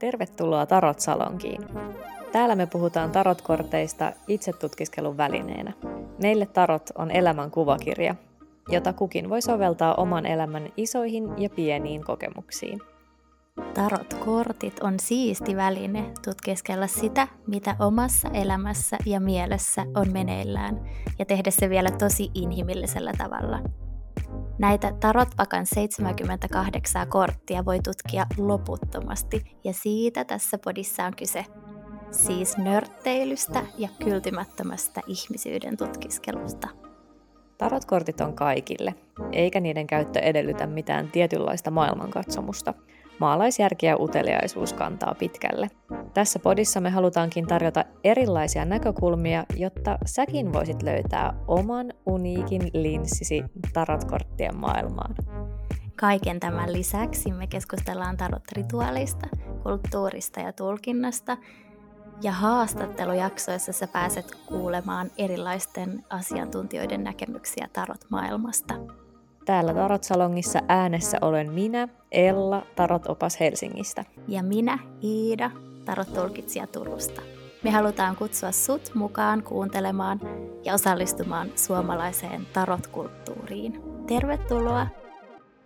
Tervetuloa Tarot-salonkiin. Täällä me puhutaan tarotkorteista itsetutkiskelun välineenä. Meille tarot on elämän kuvakirja, jota kukin voi soveltaa oman elämän isoihin ja pieniin kokemuksiin. Tarot-kortit on siisti väline tutkiskella sitä, mitä omassa elämässä ja mielessä on meneillään, ja tehdä se vielä tosi inhimillisellä tavalla. Näitä Tarotpakan 78 korttia voi tutkia loputtomasti, ja siitä tässä podissa on kyse. Siis nörtteilystä ja kyltymättömästä ihmisyyden tutkiskelusta. Tarotkortit on kaikille, eikä niiden käyttö edellytä mitään tietynlaista maailmankatsomusta – Maalaisjärki ja uteliaisuus kantaa pitkälle. Tässä podissa me halutaankin tarjota erilaisia näkökulmia, jotta säkin voisit löytää oman uniikin linssisi tarotkorttien maailmaan. Kaiken tämän lisäksi me keskustellaan tarotrituaalista, kulttuurista ja tulkinnasta, ja haastattelujaksoissa sä pääset kuulemaan erilaisten asiantuntijoiden näkemyksiä tarot-maailmasta. Täällä Tarot-salongissa äänessä olen minä, Ella, Tarot-opas Helsingistä. Ja minä, Iida, Tarot-tulkitsija Turusta. Me halutaan kutsua sut mukaan kuuntelemaan ja osallistumaan suomalaiseen tarotkulttuuriin. Tervetuloa